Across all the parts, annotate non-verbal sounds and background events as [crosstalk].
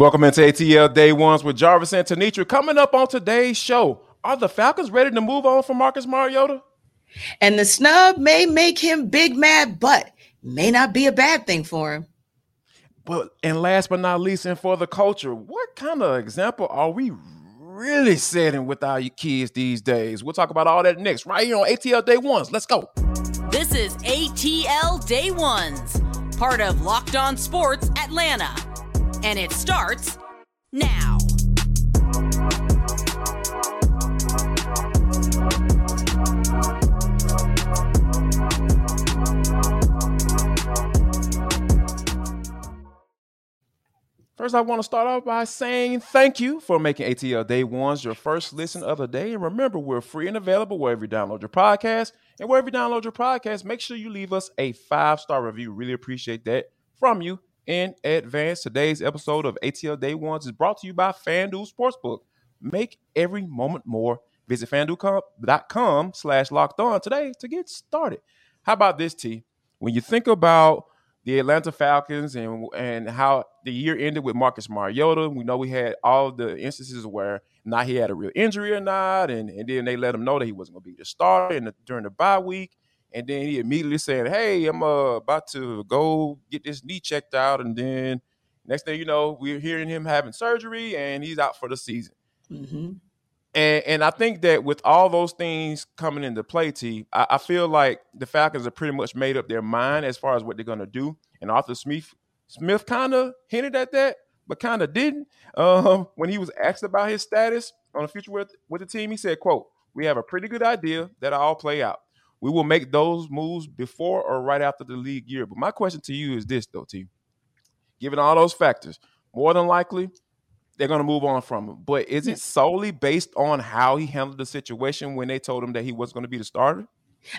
Welcome into ATL Day Ones with Jarvis and Tenitra. Coming up on today's show, are the Falcons ready to move on from Marcus Mariota? And the snub may make him big mad, but may not be a bad thing for him. But and last but not least, and for the culture, what kind of example are we really setting with our kids these days? We'll talk about all that next, right here on ATL Day Ones. Let's go. This is ATL Day Ones, part of Locked On Sports Atlanta. And it starts now. First, I want to start off by saying thank you for making ATL Day Ones your first listen of the day. And remember, we're free and available wherever you download your podcast. And wherever you download your podcast, make sure you leave us a five star review. Really appreciate that from you in advance. Today's episode of ATL Day Ones is brought to you by FanDuel Sportsbook. Make every moment more. Visit fanduel.com slash locked on today to get started. How about this, T? When you think about the Atlanta Falcons and and how the year ended with Marcus Mariota. We know we had all the instances where not he had a real injury or not, and, and then they let him know that he wasn't going to be the starter in the, during the bye week. And then he immediately said, "Hey, I'm uh, about to go get this knee checked out." And then next thing you know, we're hearing him having surgery, and he's out for the season. Mm-hmm. And and I think that with all those things coming into play, T, I, I feel like the Falcons are pretty much made up their mind as far as what they're going to do. And Arthur Smith Smith kind of hinted at that, but kind of didn't. [laughs] Um, when he was asked about his status on the future with with the team, he said, "quote We have a pretty good idea that all play out. We will make those moves before or right after the league year." But my question to you is this, though, T. Given all those factors, more than likely they're going to move on from him. But is it solely based on how he handled the situation when they told him that he was going to be the starter?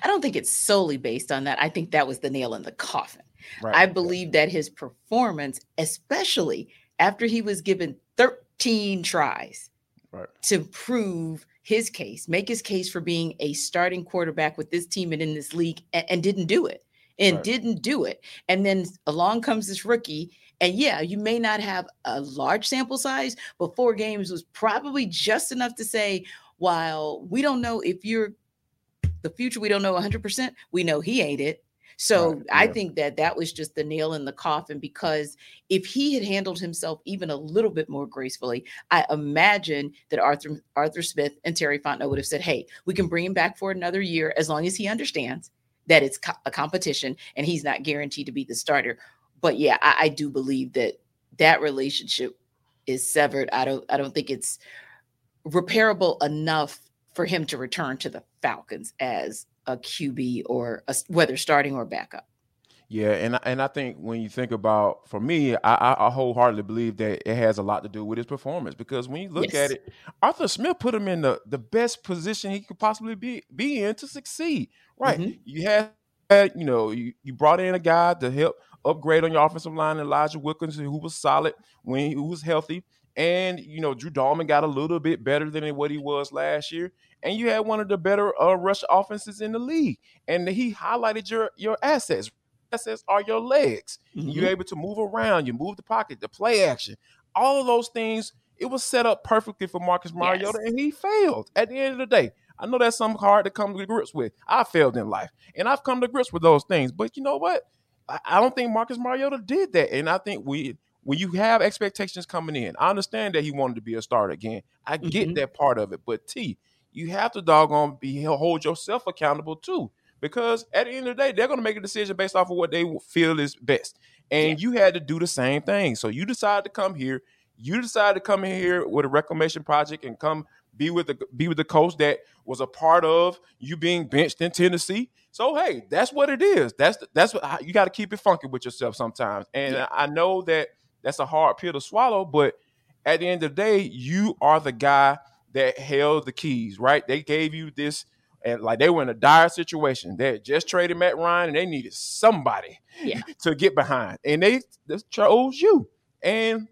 I don't think it's solely based on that. I think that was the nail in the coffin. Right. I believe that his performance, especially after he was given 13 tries right. to prove his case, make his case for being a starting quarterback with this team and in this league, and, and didn't do it. And right. didn't do it. And then along comes this rookie and yeah, you may not have a large sample size, but four games was probably just enough to say, while we don't know if you're the future, we don't know 100%, we know he ain't it. So right, yeah. I think that that was just the nail in the coffin because if he had handled himself even a little bit more gracefully, I imagine that Arthur Arthur Smith and Terry Fontenot would have said, "Hey, we can bring him back for another year as long as he understands that it's co- a competition and he's not guaranteed to be the starter but yeah, I, I do believe that that relationship is severed. I don't I don't think it's repairable enough for him to return to the Falcons as a QB or a, whether starting or backup. Yeah, and and I think when you think about, for me, I, I wholeheartedly believe that it has a lot to do with his performance because when you look yes. at it, Arthur Smith put him in the, the best position he could possibly be be in to succeed. Right? Mm-hmm. You had, you know, you, you brought in a guy to help upgrade on your offensive line, Elijah Wilkinson, who was solid when he was healthy. And, you know, Drew Dalman got a little bit better than what he was last year. And you had one of the better uh, rush offenses in the league. And he highlighted your your assets. Assets are your legs. Mm-hmm. You're able to move around, you move the pocket, the play action. All of those things, it was set up perfectly for Marcus Mariota, yes. and he failed at the end of the day. I know that's something hard to come to grips with. I failed in life, and I've come to grips with those things. But you know what? I don't think Marcus Mariota did that. And I think we when you have expectations coming in, I understand that he wanted to be a starter again. I get mm-hmm. that part of it. But T, you have to doggone be hold yourself accountable too. Because at the end of the day, they're gonna make a decision based off of what they feel is best. And yeah. you had to do the same thing. So you decided to come here. You decided to come in here with a reclamation project and come be with the be with the coach that was a part of you being benched in Tennessee. So hey, that's what it is. That's that's what you got to keep it funky with yourself sometimes. And yeah. I know that that's a hard pill to swallow, but at the end of the day, you are the guy that held the keys, right? They gave you this, and like they were in a dire situation. They just traded Matt Ryan, and they needed somebody yeah. to get behind, and they, chose you. And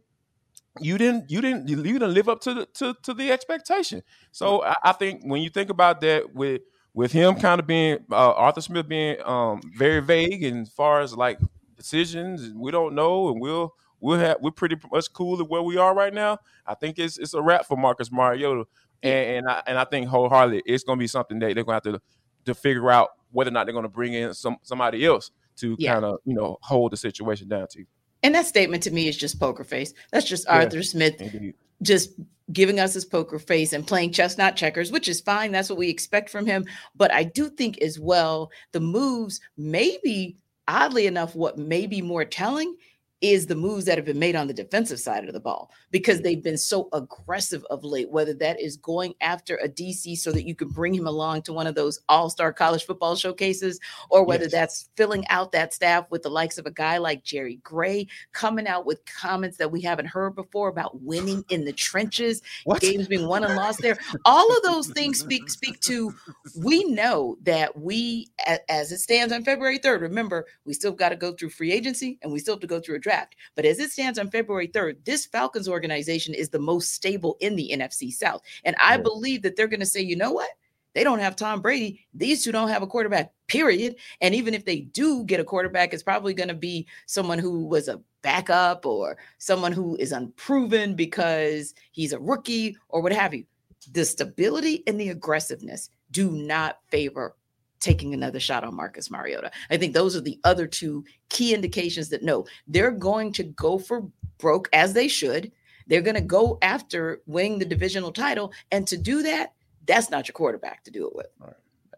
you didn't you didn't you didn't live up to the to, to the expectation. So I, I, think when you think about that with with him kind of being uh, Arthur Smith being um, very vague as far as like decisions, we don't know, and we'll we're have, we're pretty much cool at where we are right now. I think it's it's a wrap for Marcus Mariota, and, and I and I think wholeheartedly it's going to be something that they're going to have to to figure out whether or not they're going to bring in some somebody else to yeah. kind of you know hold the situation down to. And that statement to me is just poker face. That's just yeah, Arthur Smith indeed. just giving us his poker face and playing chestnut checkers, which is fine. That's what we expect from him. But I do think as well, the moves, maybe oddly enough, what may be more telling is the moves that have been made on the defensive side of the ball because mm-hmm. they've been so aggressive of late, whether that is going after a DC so that you can bring him along to one of those all star college football showcases, or whether yes. that's filling out that staff with the likes of a guy like Jerry Gray coming out with comments that we haven't heard before about winning in the trenches, what? games being won and lost there. All of those things speak speak to [laughs] we know that we, as it stands on February 3rd, remember, we still got to go through free agency and we still have to go through a draft. But as it stands on February 3rd, this Falcons organization is the most stable in the NFC South. And I yeah. believe that they're going to say, you know what? They don't have Tom Brady. These two don't have a quarterback, period. And even if they do get a quarterback, it's probably going to be someone who was a backup or someone who is unproven because he's a rookie or what have you. The stability and the aggressiveness do not favor taking another shot on Marcus Mariota. I think those are the other two key indications that no, they're going to go for broke as they should. They're going to go after winning the divisional title. And to do that, that's not your quarterback to do it with.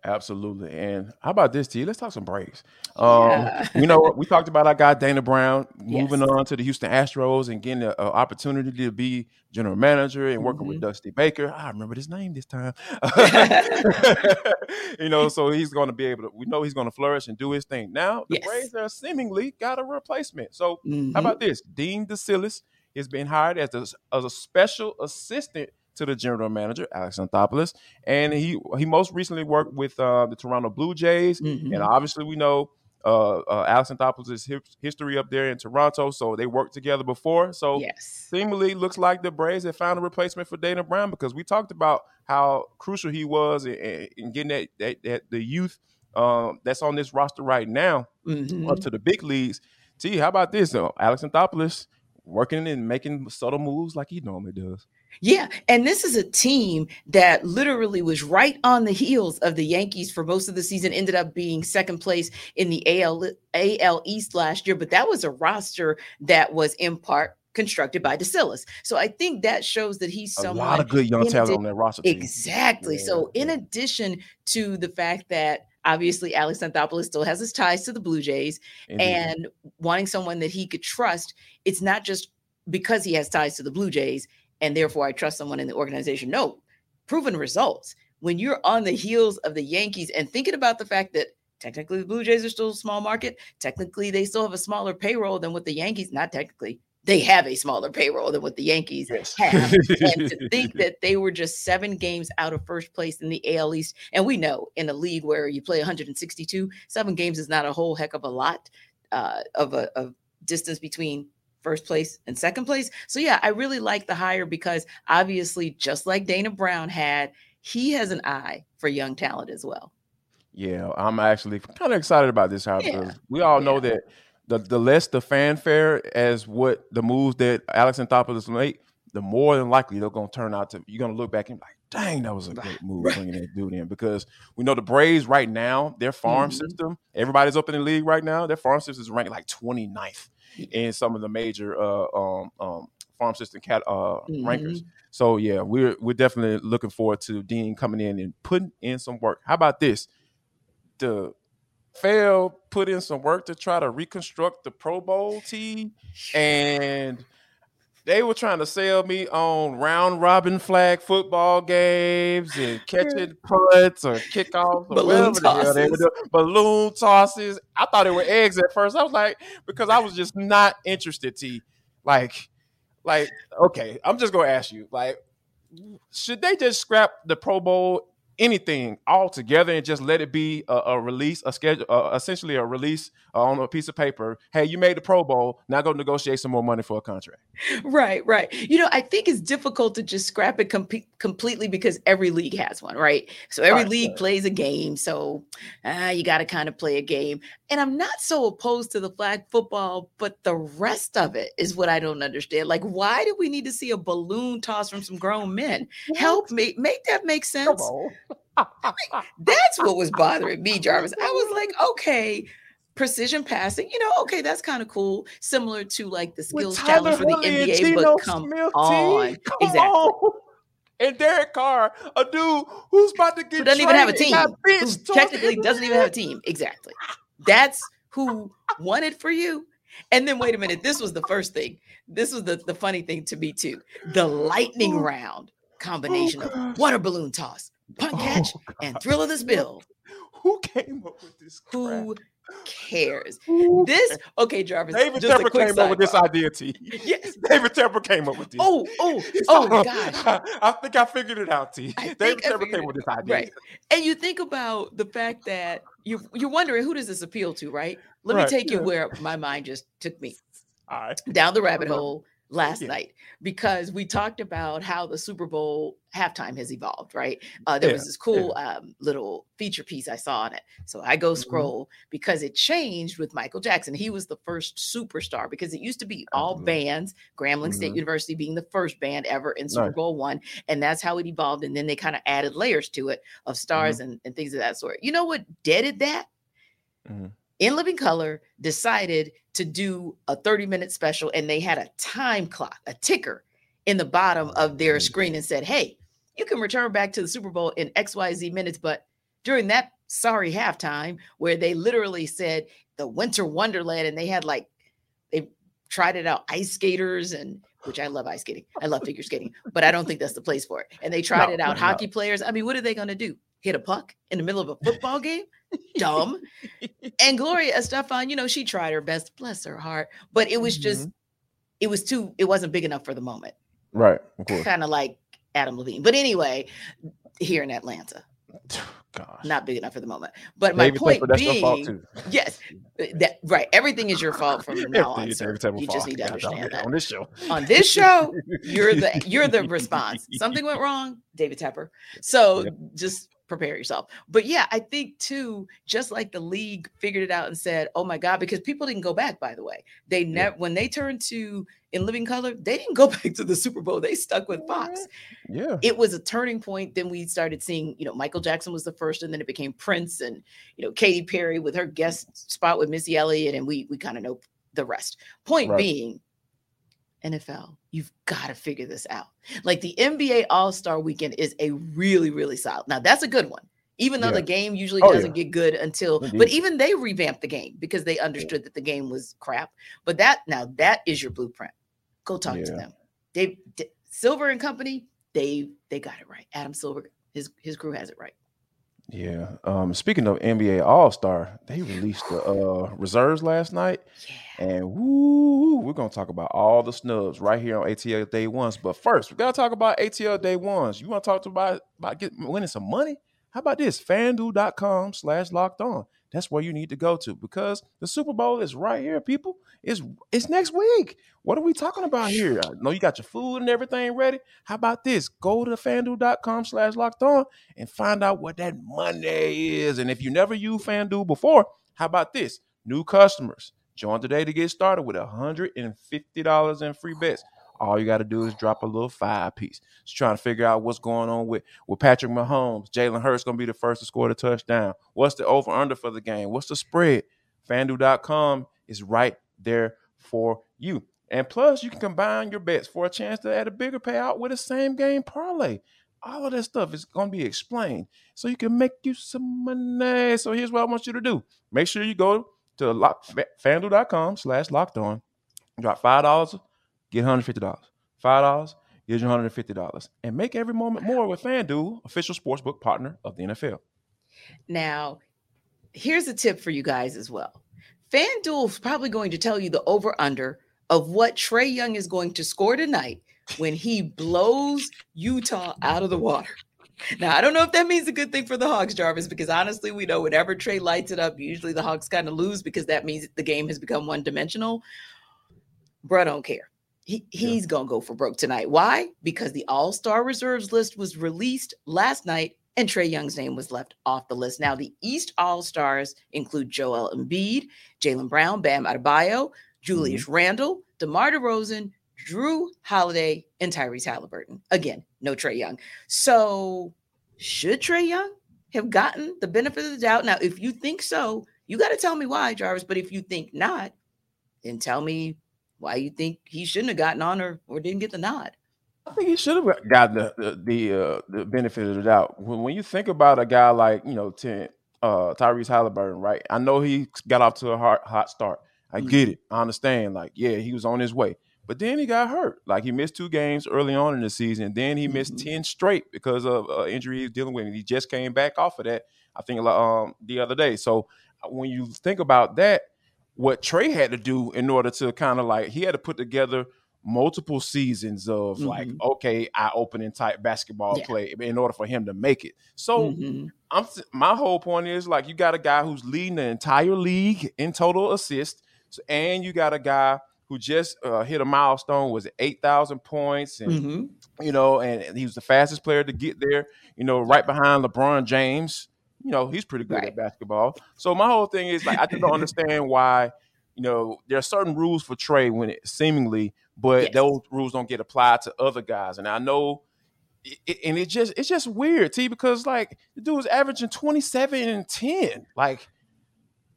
Absolutely. And how about this, T? Let's talk some Braves. Um, yeah. [laughs] you know, we talked about our guy Dana Brown moving yes. on to the Houston Astros and getting an opportunity to be general manager and working mm-hmm. with Dusty Baker. I remember his name this time. [laughs] [laughs] you know, so he's going to be able to. We know he's going to flourish and do his thing. Now the yes. Braves are seemingly got a replacement. So mm-hmm. how about this? Dean Decillis is being hired as a, as a special assistant to the general manager Alex Anthopoulos, and he he most recently worked with uh, the Toronto Blue Jays, mm-hmm. and obviously we know uh, uh, Alex Anthopoulos' history up there in Toronto, so they worked together before. So yes. seemingly looks like the Braves have found a replacement for Dana Brown because we talked about how crucial he was in, in getting that, that, that, the youth um, that's on this roster right now mm-hmm. up to the big leagues. T, how about this though? Alex Anthopoulos working and making subtle moves like he normally does. Yeah, and this is a team that literally was right on the heels of the Yankees for most of the season. Ended up being second place in the AL AL East last year, but that was a roster that was in part constructed by Decillis. So I think that shows that he's a lot of good young talent on that roster. Team. Exactly. Yeah. So in addition to the fact that obviously Alex Anthopoulos still has his ties to the Blue Jays Indeed. and wanting someone that he could trust, it's not just because he has ties to the Blue Jays and therefore I trust someone in the organization. No, proven results. When you're on the heels of the Yankees and thinking about the fact that technically the Blue Jays are still a small market, technically they still have a smaller payroll than what the Yankees, not technically, they have a smaller payroll than what the Yankees yes. have. and to [laughs] think that they were just seven games out of first place in the AL East, and we know in a league where you play 162, seven games is not a whole heck of a lot uh, of a of distance between first place and second place. So yeah, I really like the hire because obviously, just like Dana Brown had, he has an eye for young talent as well. Yeah, I'm actually kind of excited about this hire yeah. because we all know that the the less the fanfare as what the moves that Alex and Anthopoulos made, the more than likely they're going to turn out to. You're going to look back and be like, dang, that was a great move right. bringing that dude in because we know the Braves right now, their farm mm-hmm. system, everybody's up in the league right now. Their farm system is ranked like 29th in some of the major uh, um, um, farm system cat uh, mm-hmm. rankers. So yeah, we're we're definitely looking forward to Dean coming in and putting in some work. How about this? The Fail put in some work to try to reconstruct the Pro Bowl team, and they were trying to sell me on round robin flag football games and catching [laughs] punts or kickoffs or balloon tosses. The they were doing. Balloon tosses. I thought it were eggs at first. I was like, because I was just not interested. T, like, like, okay, I'm just gonna ask you, like, should they just scrap the Pro Bowl anything altogether and just let it be a, a release, a schedule, uh, essentially a release uh, on a piece of paper. Hey, you made the Pro Bowl. Now go negotiate some more money for a contract. [laughs] Right, right. You know, I think it's difficult to just scrap it com- completely because every league has one, right? So every right, league plays a game. So uh, you got to kind of play a game. And I'm not so opposed to the flag football, but the rest of it is what I don't understand. Like, why do we need to see a balloon toss from some grown men? Help me make that make sense. That's what was bothering me, Jarvis. I was like, okay, precision passing, you know, okay, that's kind of cool. Similar to like the skills challenge for the NBA, but come Smith on. [laughs] Come exactly. On. And Derek Carr, a dude who's about to get who doesn't even have a team, who technically doesn't even have a team. Exactly. That's who won it for you. And then wait a minute, this was the first thing. This was the, the funny thing to me too. The lightning oh. round oh, combination oh, of water balloon toss, punt oh, catch, oh, and thrill of this spill. Who came up with this? Crap? Who cares? [laughs] This okay, Jarvis. David Tepper came up with this idea, T. [laughs] Yes, David Tepper came up with this. Oh, oh, [laughs] oh, gosh! I, I, think I figured it out, T. I David Tepper came up with this idea, right? And you think about the fact that you you're wondering who does this appeal to, right? Let right, me take yeah. you where my mind just took me. All right. Down the rabbit hole last yeah. night because we talked about how the Super Bowl halftime has evolved, right? Uh, there yeah. was this cool yeah. um, little feature piece I saw on it. So I go mm-hmm. scroll mm-hmm. because it changed with Michael Jackson. He was the first superstar because it used to be all mm-hmm. bands, Grambling mm-hmm. State University being the first band ever in Super nice. Bowl one. And that's how it evolved. And then they kind of added layers to it of stars mm-hmm. and, and things of that sort. You know what deaded that? In living color decided to do a 30 minute special and they had a time clock a ticker in the bottom of their mm. screen and said hey you can return back to the super bowl in xyz minutes but during that sorry halftime where they literally said the winter wonderland and they had like they tried it out ice skaters and which I love ice skating. I love figure skating, but I don't think that's the place for it. And they tried no, it out. No, hockey no. players. I mean, what are they going to do? Hit a puck in the middle of a football game? Dumb. [laughs] and Gloria Estefan, you know, she tried her best, bless her heart, but it was just, mm-hmm. it was too, it wasn't big enough for the moment. Right. Kind of like Adam Levine. But anyway, here in Atlanta. [sighs] Gosh. Not big enough for the moment. But my point being, yes, [laughs] that right. Everything is your fault from [laughs] now on. Sir. You just need to understand that on this show. On this show, you're the you're the response. Something went wrong, David Tepper. So yep. just prepare yourself. But yeah, I think too, just like the league figured it out and said, "Oh my God," because people didn't go back. By the way, they never yeah. when they turned to in living color, they didn't go [laughs] back to the Super Bowl. They stuck with Fox. Yeah, it was a turning point. Then we started seeing, you know, Michael Jackson was the first, and then it became Prince, and you know, Katy Perry with her guest spot with Missy Elliott, and we we kind of know the rest. Point right. being, NFL, you've got to figure this out. Like the NBA All Star Weekend is a really, really solid. Now that's a good one. Even though yeah. the game usually oh, doesn't yeah. get good until, Indeed. but even they revamped the game because they understood yeah. that the game was crap. But that now that is your blueprint. Go talk to them. They, Silver and Company, they they got it right. Adam Silver, his his crew has it right. Yeah. Um, speaking of NBA All Star, they released the uh, reserves last night, yeah. and woo, we're gonna talk about all the snubs right here on ATL Day Ones. But first, we gotta talk about ATL Day Ones. You want to talk about about getting winning some money? How about this? FanDuel.com slash locked on. That's where you need to go to because the Super Bowl is right here, people. It's it's next week. What are we talking about here? I know you got your food and everything ready. How about this? Go to fanduel.com slash locked on and find out what that Monday is. And if you never used FanDuel before, how about this? New customers. Join today to get started with $150 in free bets. All you got to do is drop a little five piece. Just trying to figure out what's going on with, with Patrick Mahomes. Jalen Hurts going to be the first to score the touchdown. What's the over under for the game? What's the spread? FanDuel.com is right there for you. And plus, you can combine your bets for a chance to add a bigger payout with a same game parlay. All of that stuff is going to be explained so you can make you some money. So here's what I want you to do. Make sure you go to lock, fanduel.com slash locked on. Drop $5, get $150. $5, get you $150. And make every moment more with FanDuel, official sportsbook partner of the NFL. Now, here's a tip for you guys as well. FanDuel is probably going to tell you the over under of what Trae Young is going to score tonight when he blows Utah out of the water. Now, I don't know if that means a good thing for the Hawks, Jarvis, because honestly, we know whenever Trae lights it up, usually the Hawks kind of lose because that means the game has become one dimensional. Bro, don't care. He, he's yeah. gonna go for broke tonight. Why? Because the all-star reserves list was released last night and Trae Young's name was left off the list. Now, the East All Stars include Joel Embiid, Jaylen Brown, Bam Adebayo, Julius mm-hmm. Randle, DeMar DeRozan, Jrue Holiday, and Tyrese Halliburton. Again, no Trae Young. So, should Trae Young have gotten the benefit of the doubt? Now, if you think so, you got to tell me why, Jarvis. But if you think not, then tell me why you think he shouldn't have gotten on or, or didn't get the nod. I think he should have got the the the, uh, the benefit of the doubt. When, when you think about a guy like you know Tim, uh, Tyrese Halliburton, right? I know he got off to a hot hot start. I mm-hmm. get it. I understand. Like, yeah, he was on his way, but then he got hurt. Like he missed two games early on in the season. Then he missed mm-hmm. ten straight because of uh, injury he was dealing with. And he just came back off of that. I think um, the other day. So uh, when you think about that, what Trae had to do in order to kind of like he had to put together multiple seasons of mm-hmm. like okay eye opening type basketball yeah. play in order for him to make it so mm-hmm. i'm my whole point is like you got a guy who's leading the entire league in total assists and you got a guy who just uh, hit a milestone was 8000 points and mm-hmm. you know and he was the fastest player to get there you know right behind lebron james you know he's pretty good right. at basketball so my whole thing is like i just don't [laughs] understand why you know there are certain rules for Trae when it seemingly but yes. those rules don't get applied to other guys. And I know, it, and it just it's just weird, T, because like the dude was averaging twenty seven and ten, like,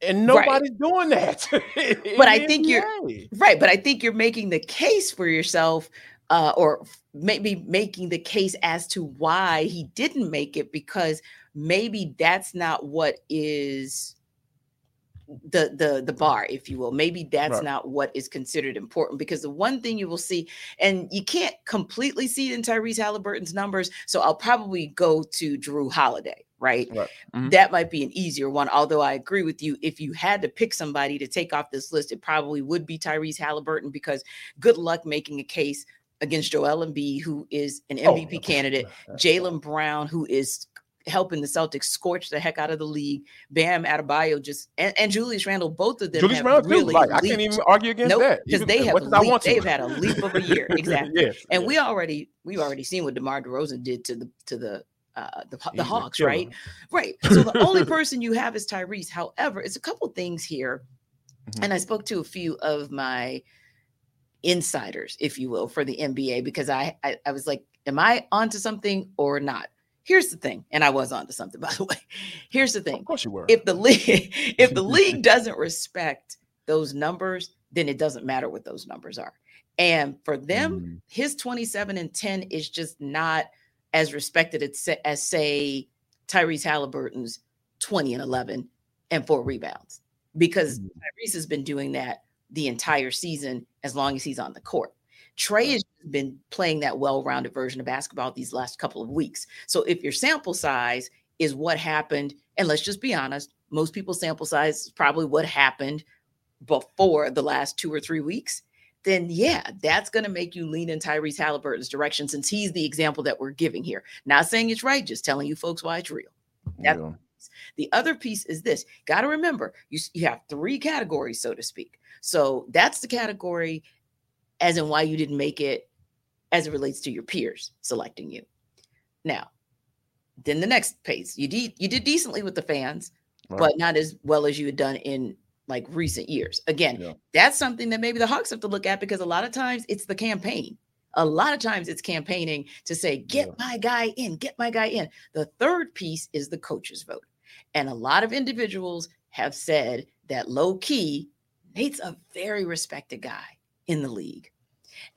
and nobody's right. doing that. [laughs] but I think you're right. But I think you're making the case for yourself. Uh, or maybe making the case as to why he didn't make it because maybe that's not what is the the the bar if you will maybe that's right. not what is considered important because the one thing you will see and you can't completely see it in Tyrese Halliburton's numbers so I'll probably go to Jrue Holiday right, right. Mm-hmm. that might be an easier one although I agree with you if you had to pick somebody to take off this list it probably would be Tyrese Halliburton because good luck making a case against Joel Embiid who is an MVP oh, candidate Jaylen Brown who is helping the Celtics scorch the heck out of the league. Bam Adebayo just and, and Julius Randle, both of them Julius Randle really like, I can't even argue against nope, that because they have leaped, they've had a leap of a year [laughs] exactly. yes, and yes. we already we've already seen what DeMar DeRozan did to the to the uh, the, the Hawks, right? Right. So the only [laughs] person you have is Tyrese. However, it's a couple things here, mm-hmm. and I spoke to a few of my insiders, if you will, for the NBA because I, I I was like, am I onto something or not? Here's the thing, and I was onto something [laughs] by the way. Here's the thing. Of course you were. If the league, [laughs] if the [laughs] league doesn't respect those numbers, then it doesn't matter what those numbers are. And for them, mm. his 27 and 10 is just not as respected as, as say Tyrese Halliburton's 20 and 11 and four rebounds because mm. Tyrese has been doing that the entire season as long as he's on the court. Trae has been playing that well-rounded version of basketball these last couple of weeks. So if your sample size is what happened, and let's just be honest, most people's sample size is probably what happened before the last two or three weeks, then yeah, that's going to make you lean in Tyrese Halliburton's direction since he's the example that we're giving here. Not saying it's right, just telling you folks why it's real. That's yeah. The other piece is this got to remember you, you have three categories, so to speak. So that's the category as in why you didn't make it as it relates to your peers selecting you. Now, then the next pace, you did you did decently with the fans, right. but not as well as you had done in like recent years. Again, yeah. that's something that maybe the Hawks have to look at because a lot of times it's the campaign. A lot of times it's campaigning to say, get yeah. my guy in, get my guy in. The third piece is the coaches vote. And a lot of individuals have said that low key, Nate's a very respected guy in the league.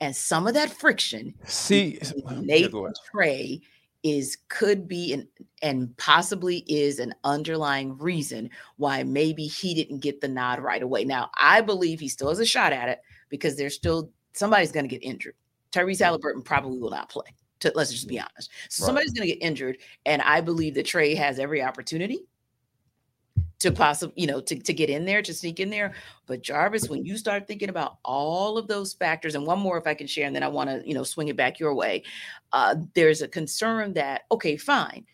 And some of that friction, see, Nate Trae is could be and and possibly is an underlying reason why maybe he didn't get the nod right away. Now, I believe he still has a shot at it because there's still somebody's going to get injured. Tyrese Halliburton probably will not play. To, let's just be honest. So right. somebody's going to get injured, and I believe that Trae has every opportunity to possibly, you know, to, to get in there, to sneak in there. But Jarvis, when you start thinking about all of those factors, and one more if I can share, and then I want to, you know, swing it back your way. Uh, there's a concern that, okay, fine.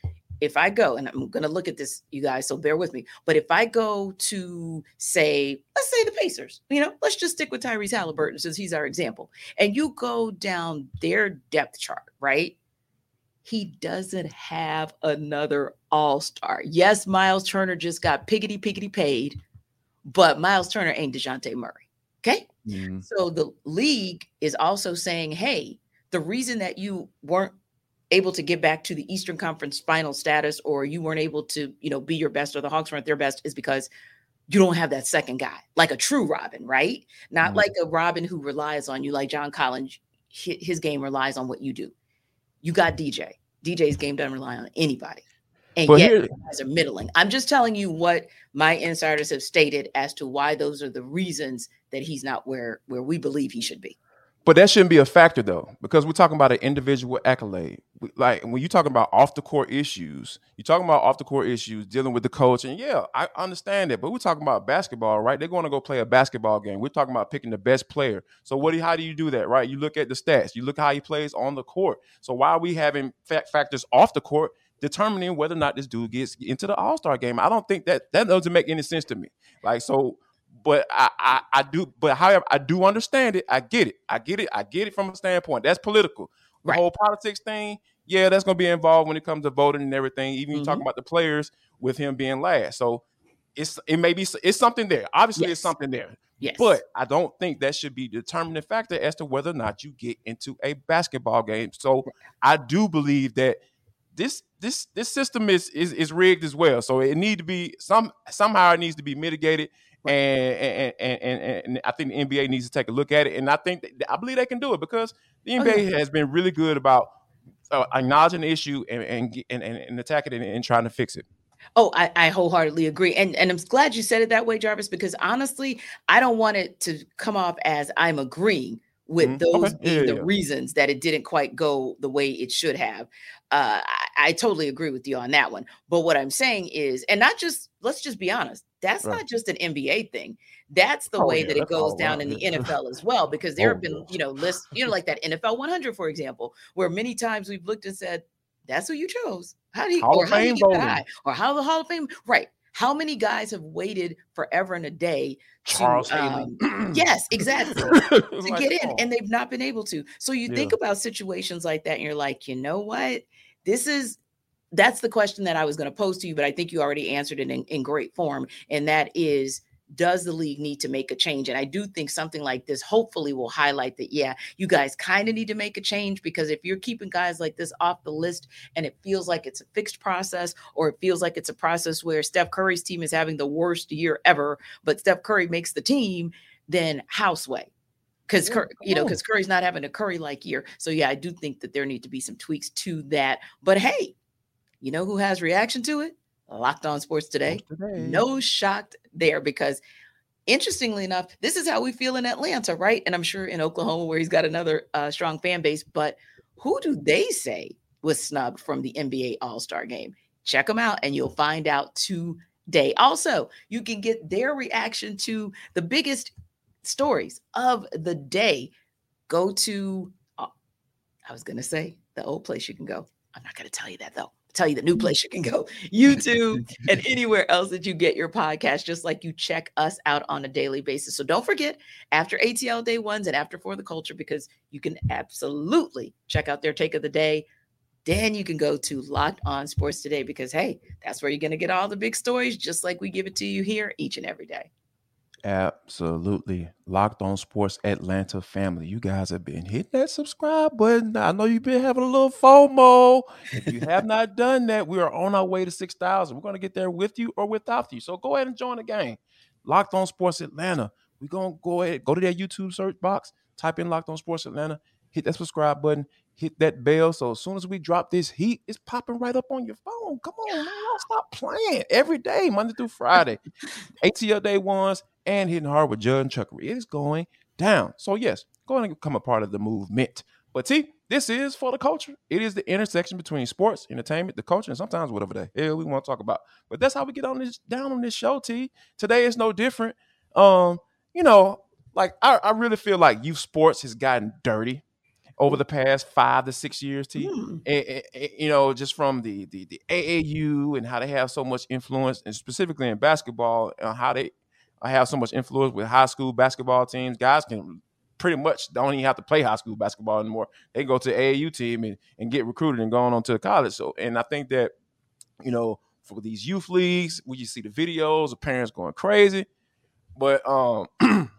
if I go, and I'm going to look at this, you guys, so bear with me. But if I go to say, let's say the Pacers, you know, let's just stick with Tyrese Halliburton since he's our example, and you go down their depth chart, right? He doesn't have another all star. Yes, Miles Turner just got piggity piggity paid, but Miles Turner ain't Dejounte Murray. Okay. Mm-hmm. So the league is also saying, hey, the reason that you weren't able to get back to the Eastern Conference final status or you weren't able to, you know, be your best or the Hawks weren't their best is because you don't have that second guy, like a true Robin, right? Not mm-hmm. like a Robin who relies on you, like John Collins. His game relies on what you do. You got DJ. DJ's game doesn't rely on anybody. And but yet, here, guys are middling. I'm just telling you what my insiders have stated as to why those are the reasons that he's not where where we believe he should be. But that shouldn't be a factor though, because we're talking about an individual accolade. Like when you're talking about off the court issues, you're talking about off the court issues, dealing with the coach. And yeah, I understand it. But we're talking about basketball, right? They're going to go play a basketball game. We're talking about picking the best player. So what? Do, how do you do that, right? You look at the stats. You look how he plays on the court. So why are we having fact factors off the court determining whether or not this dude gets into the All Star game? I don't think that that doesn't make any sense to me. Like so but I, I, I do but however I do understand it. I get it. I get it. I get it from a standpoint. That's political. The right. whole politics thing, yeah, that's gonna be involved when it comes to voting and everything. Even mm-hmm. you talking about the players with him being last. So it's it may be it's something there. Obviously, yes. it's something there. Yes. But I don't think that should be determining factor as to whether or not you get into a basketball game. So I do believe that this this this system is is is rigged as well. So it need to be some somehow it needs to be mitigated and, and, and, and, I think the NBA needs to take a look at it. And I think that, I believe they can do it because the NBA okay. has been really good about uh, acknowledging the issue and and and, and attacking it and, trying to fix it. Oh, I, I, wholeheartedly agree. And and I'm glad you said it that way, Jarvis, because honestly, I don't want it to come off as I'm agreeing with mm-hmm. those okay. being yeah, the yeah. reasons that it didn't quite go the way it should have. Uh, I, I, totally agree with you on that one. But what I'm saying is, and not just let's just be honest, that's right. not just an NBA thing. That's the oh, way yeah, that it goes down in the [laughs] NFL as well, because there oh, have been, you know, lists, you know, like that NFL 100, for example, where many times we've looked and said, "That's who you chose." How do you, Hall or how do you get that high, or how the Hall of Fame, right? How many guys have waited forever and a day Charles to, um, [clears throat] yes, exactly, [laughs] to like, get in, oh. and they've not been able to. So you yeah. think about situations like that, and you're like, you know what? This is that's the question that I was going to pose to you, but I think you already answered it in, in great form, and that is does the league need to make a change? And I do think something like this hopefully will highlight that, yeah, you guys kind of need to make a change because if you're keeping guys like this off the list and it feels like it's a fixed process or it feels like it's a process where Steph Curry's team is having the worst year ever, but Steph Curry makes the team, then houseway. Because yeah, you know, because Curry's not having a Curry like year. So yeah, I do think that there need to be some tweaks to that. But hey, you know who has reaction to it? Locked on Sports Today. today. No shocked there because interestingly enough, this is how we feel in Atlanta, right? And I'm sure in Oklahoma, where he's got another uh, strong fan base. But who do they say was snubbed from the NBA All Star game? Check them out and you'll find out today. Also, you can get their reaction to the biggest stories of the day. Go to, uh, I was going to say the old place you can go. I'm not going to tell you that though tell you the new place you can go [laughs] YouTube and anywhere else that you get your podcast, just like you check us out on a daily basis. So don't forget after ATL day ones and after for the culture, because you can absolutely check out their take of the day. Then you can go to Locked On Sports Today because, hey, that's where you're going to get all the big stories, just like we give it to you here each and every day. Absolutely. Locked on Sports Atlanta family. You guys have been hitting that subscribe button. I know you've been having a little FOMO. If you have not done that, we are on our way to 6,000. We're going to get there with you or without you. So go ahead and join the game. Locked on Sports Atlanta. We're going to go ahead, go to that YouTube search box, type in Locked on Sports Atlanta, hit that subscribe button, hit that bell. So as soon as we drop this heat, it's popping right up on your phone. Come on, man. Stop playing every day, Monday through Friday. ATL day ones and hitting hard with Judd and Chuckery. It is going down. So yes, go and become a part of the movement. But see, this is for the culture. It is the intersection between sports, entertainment, the culture, and sometimes whatever the hell we want to talk about. But that's how we get on this down on this show, T. Today is no different. Um, you know, like I, I really feel like youth sports has gotten dirty over the past five to six years, T. Mm. And, and, you know, just from the, the the AAU and how they have so much influence, and specifically in basketball, and how they have so much influence with high school basketball teams. Guys can pretty much don't even have to play high school basketball anymore. They can go to AAU team and, and get recruited and going on to college. So, and I think that, you know, for these youth leagues, when you see the videos of parents going crazy, but um, [clears throat]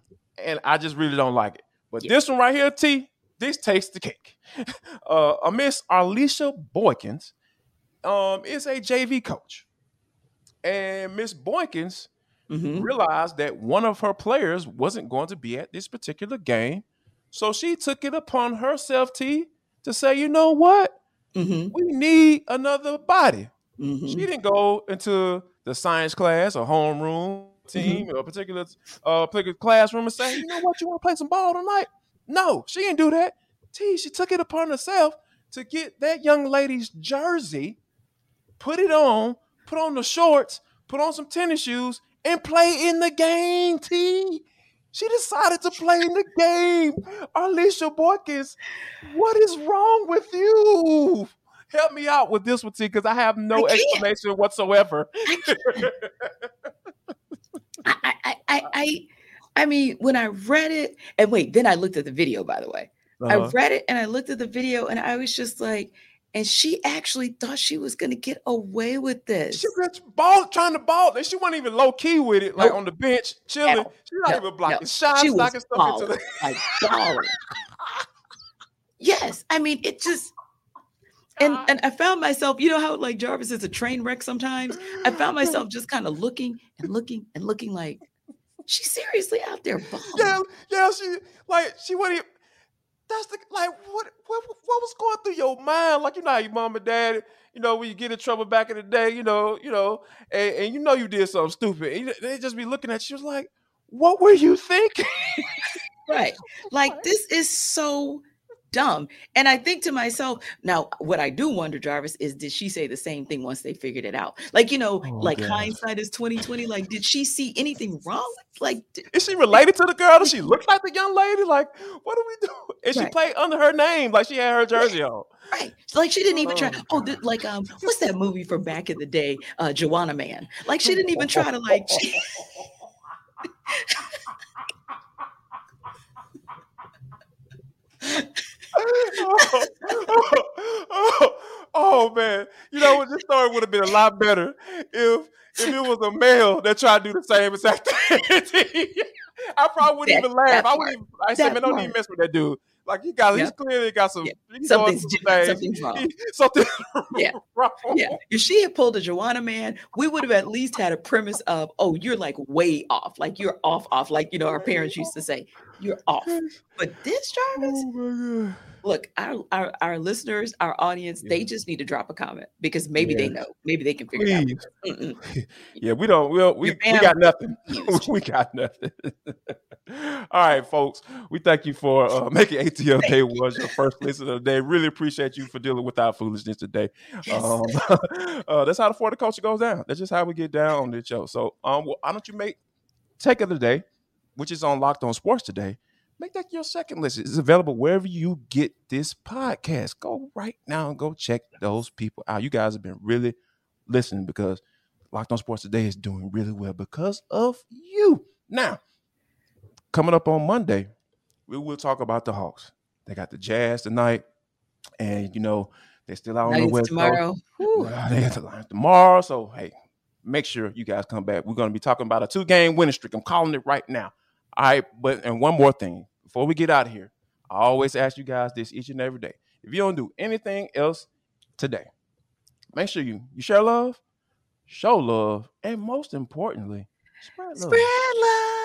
and I just really don't like it. But yeah. this one right here, T, this takes the cake. [laughs] Uh, Miss Arlisha Boykins um, is a JV coach, and Miss Boykins mm-hmm. realized that one of her players wasn't going to be at this particular game, so she took it upon herself, T, to say, you know what, mm-hmm. we need another body. Mm-hmm. She didn't go into the science class or homeroom team mm-hmm. or a particular uh particular classroom and say, you know what, you want to play some ball tonight? No, she didn't do that. T, she took it upon herself to get that young lady's jersey, put it on, put on the shorts, put on some tennis shoes, and play in the game, T. She decided to play in the game. Arlisha Boykins, what is wrong with you? Help me out with this one, T, because I have no I explanation whatsoever. [laughs] I, I, I, I, I mean, when I read it, and wait, then I looked at the video, by the way. Uh-huh. I read it and I looked at the video and I was just like, and she actually thought she was going to get away with this. She was ball trying to ball, and she wasn't even low key with it, like nope. on the bench, chilling. No, She's not no, even blocking no. shots, she knocking stuff balling, into the like yes, I mean it just. And and I found myself, you know how like Jarvis is a train wreck sometimes. I found [laughs] myself just kind of looking and looking and looking like she's seriously out there balling. Yeah, yeah, she like she wouldn't that's the like what what what was going through your mind? Like you know how your mom and dad, you know, when you get in trouble back in the day, you know, you know, and, and you know you did something stupid. And they just be looking at you like, what were you thinking? right. [laughs] Like this is so dumb. And I think to myself, now what I do wonder, Jarvis, is did she say the same thing once they figured it out? Like, you know, oh, like gosh. hindsight is 2020. Like, did she see anything wrong? Like is she related to the girl? Does she look like the young lady? Like, what do we do? [laughs] And right. she played under her name, like she had her jersey on. Right. Like she didn't even try. Oh, th- like um, what's that movie from back in the day? Uh Juwanna Mann. Like she didn't even try to like she... [laughs] [laughs] oh, oh, oh, man, you know what? This story would have been a lot better if if it was a male that tried to do the same exact [laughs] thing. I probably wouldn't that, even laugh. I wouldn't. Even, I said, man, don't even mess with that dude. Like he got, he's clearly got some. Yeah. Something's, something's wrong. [laughs] something yeah. [laughs] wrong. Yeah. If she had pulled a Juwanna Mann, we would have at least had a premise of, oh, you're like way off. Like you're off, off. Like you know, our parents used to say, you're off. [laughs] But this Jarvis, oh look, our, our, our listeners, our audience, yeah. they just need to drop a comment because maybe yeah. they know, maybe they can figure Please. it out. [laughs] yeah, we don't. We'll, we [laughs] we got nothing. we got nothing. All right, folks. We thank you for uh, making ATL Day was your first listen of the day. Really appreciate you for dealing with our foolishness today. Yes. Um, uh, that's how the Florida culture goes down. That's just how we get down on this show. So, um, well, why don't you make take of the day, which is on Locked On Sports today make that your second list. It's available wherever you get this podcast. Go right now and go check those people out. You guys have been really listening because Locked On Sports Today is doing really well because of you. Now, coming up on Monday, we will talk about the Hawks. They got the Jazz tonight, and you know they're still out on the West tomorrow. Uh, they got the tomorrow, so hey, make sure you guys come back. We're going to be talking about a two-game winning streak. I'm calling it right now. All right, but and one more thing before we get out of here, I always ask you guys this each and every day. If you don't do anything else today, make sure you you share love, show love, and most importantly, spread love. Spread love.